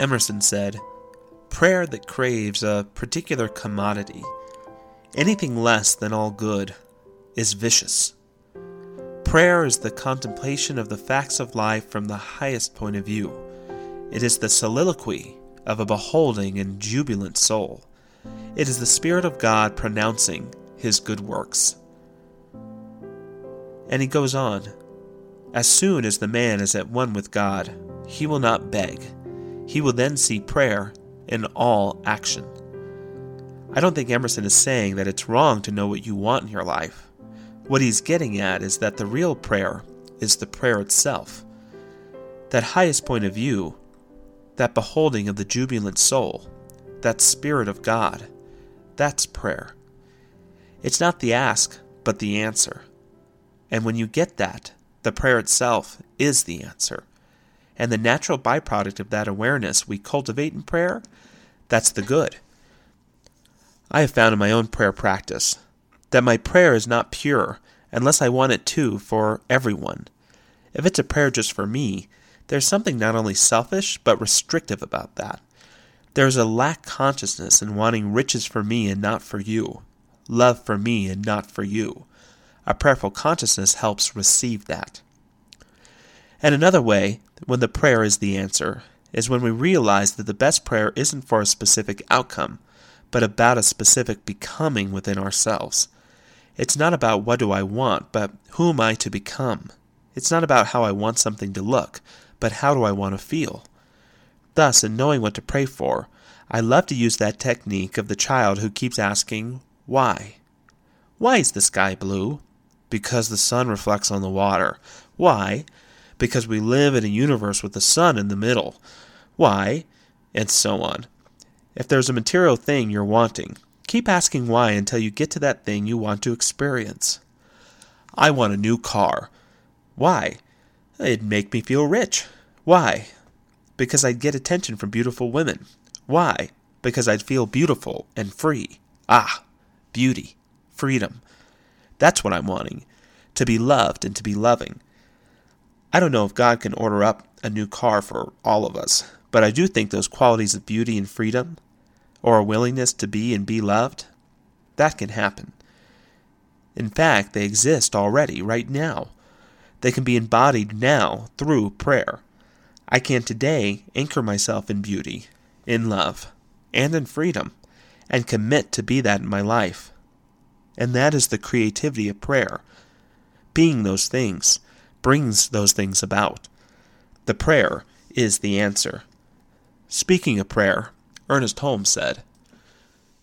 Emerson said, Prayer that craves a particular commodity, anything less than all good, is vicious. Prayer is the contemplation of the facts of life from the highest point of view. It is the soliloquy of a beholding and jubilant soul. It is the Spirit of God pronouncing His good works. And he goes on As soon as the man is at one with God, he will not beg. He will then see prayer in all action. I don't think Emerson is saying that it's wrong to know what you want in your life. What he's getting at is that the real prayer is the prayer itself. That highest point of view, that beholding of the jubilant soul, that Spirit of God, that's prayer. It's not the ask, but the answer. And when you get that, the prayer itself is the answer. And the natural byproduct of that awareness we cultivate in prayer, that's the good. I have found in my own prayer practice that my prayer is not pure unless I want it to for everyone. If it's a prayer just for me, there's something not only selfish but restrictive about that. There's a lack consciousness in wanting riches for me and not for you, love for me and not for you. A prayerful consciousness helps receive that. And another way, when the prayer is the answer, is when we realize that the best prayer isn't for a specific outcome, but about a specific becoming within ourselves. It's not about what do I want, but who am I to become? It's not about how I want something to look, but how do I want to feel? Thus, in knowing what to pray for, I love to use that technique of the child who keeps asking, Why? Why is the sky blue? Because the sun reflects on the water. Why? Because we live in a universe with the sun in the middle. Why? And so on. If there's a material thing you're wanting, keep asking why until you get to that thing you want to experience. I want a new car. Why? It'd make me feel rich. Why? Because I'd get attention from beautiful women. Why? Because I'd feel beautiful and free. Ah, beauty, freedom. That's what I'm wanting to be loved and to be loving. I don't know if God can order up a new car for all of us, but I do think those qualities of beauty and freedom, or a willingness to be and be loved, that can happen. In fact, they exist already, right now. They can be embodied now through prayer. I can today anchor myself in beauty, in love, and in freedom, and commit to be that in my life. And that is the creativity of prayer. Being those things brings those things about. The prayer is the answer. Speaking of prayer, Ernest Holmes said,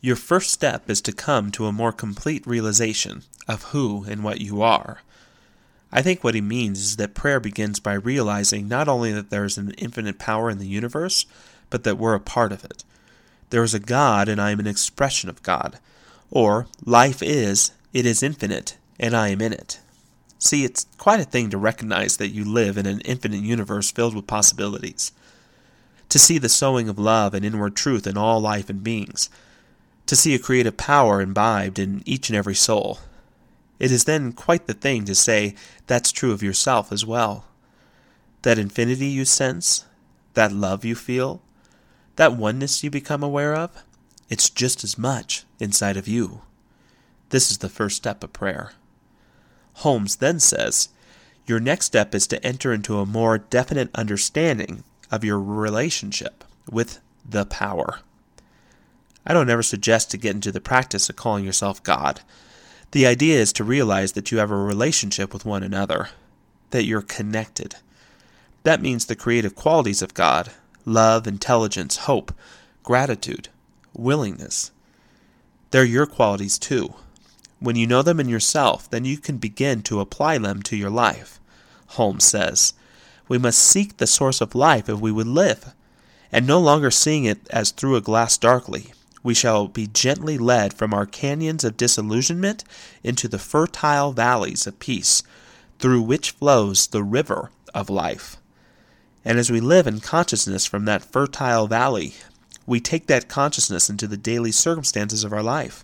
Your first step is to come to a more complete realization of who and what you are. I think what he means is that prayer begins by realizing not only that there is an infinite power in the universe, but that we're a part of it. There is a God, and I am an expression of God. Or, life is, it is infinite, and I am in it. See, it's quite a thing to recognize that you live in an infinite universe filled with possibilities. To see the sowing of love and inward truth in all life and beings. To see a creative power imbibed in each and every soul. It is then quite the thing to say that's true of yourself as well. That infinity you sense, that love you feel, that oneness you become aware of, it's just as much inside of you. This is the first step of prayer. Holmes then says, Your next step is to enter into a more definite understanding of your relationship with the power. I don't ever suggest to get into the practice of calling yourself God. The idea is to realize that you have a relationship with one another, that you're connected. That means the creative qualities of God love, intelligence, hope, gratitude, willingness. They're your qualities too. When you know them in yourself, then you can begin to apply them to your life. Holmes says, We must seek the source of life if we would live, and no longer seeing it as through a glass darkly. We shall be gently led from our canyons of disillusionment into the fertile valleys of peace, through which flows the river of life. And as we live in consciousness from that fertile valley, we take that consciousness into the daily circumstances of our life.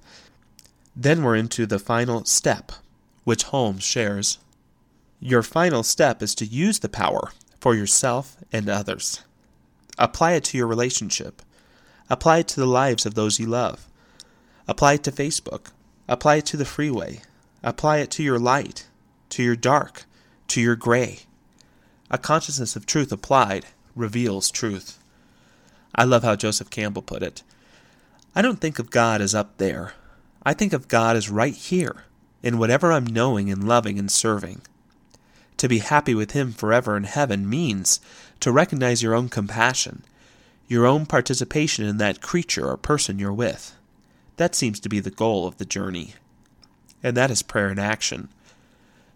Then we're into the final step, which Holmes shares. Your final step is to use the power for yourself and others. Apply it to your relationship. Apply it to the lives of those you love. Apply it to Facebook. Apply it to the freeway. Apply it to your light, to your dark, to your gray. A consciousness of truth applied reveals truth. I love how Joseph Campbell put it. I don't think of God as up there. I think of God as right here, in whatever I'm knowing and loving and serving. To be happy with Him forever in heaven means to recognize your own compassion, your own participation in that creature or person you're with. That seems to be the goal of the journey. And that is prayer in action.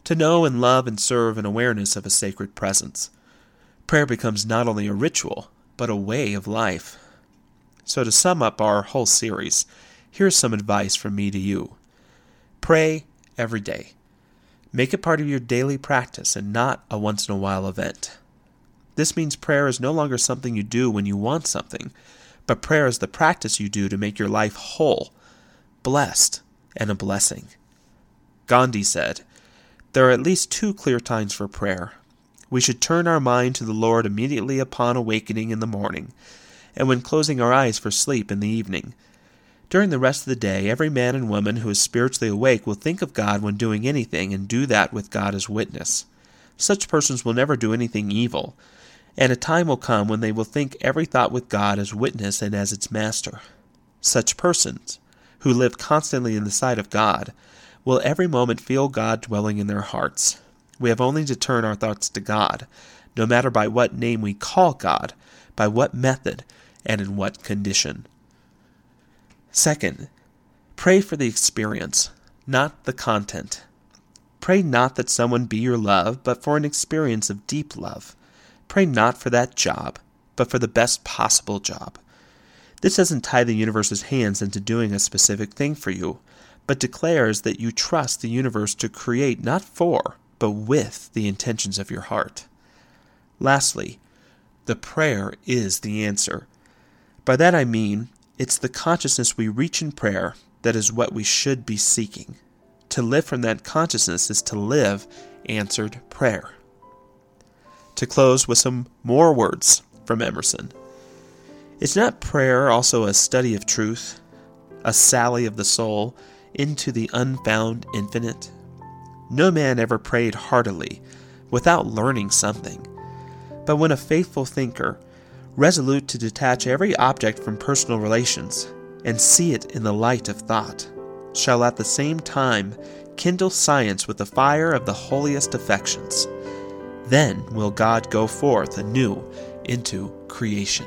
To know and love and serve in awareness of a sacred presence. Prayer becomes not only a ritual, but a way of life. So, to sum up our whole series, here's some advice from me to you Pray every day. Make it part of your daily practice and not a once in a while event. This means prayer is no longer something you do when you want something, but prayer is the practice you do to make your life whole, blessed, and a blessing. Gandhi said, There are at least two clear times for prayer. We should turn our mind to the Lord immediately upon awakening in the morning, and when closing our eyes for sleep in the evening. During the rest of the day, every man and woman who is spiritually awake will think of God when doing anything and do that with God as witness. Such persons will never do anything evil, and a time will come when they will think every thought with God as witness and as its master. Such persons, who live constantly in the sight of God, will every moment feel God dwelling in their hearts. We have only to turn our thoughts to God, no matter by what name we call God, by what method, and in what condition. Second, pray for the experience, not the content. Pray not that someone be your love, but for an experience of deep love. Pray not for that job, but for the best possible job. This doesn't tie the universe's hands into doing a specific thing for you, but declares that you trust the universe to create not for, but with the intentions of your heart. Lastly, the prayer is the answer. By that I mean it's the consciousness we reach in prayer that is what we should be seeking. To live from that consciousness is to live answered prayer. To close with some more words from Emerson. Is not prayer also a study of truth, a sally of the soul into the unfound infinite? No man ever prayed heartily without learning something. But when a faithful thinker resolute to detach every object from personal relations and see it in the light of thought, shall at the same time kindle science with the fire of the holiest affections. Then will God go forth anew into creation.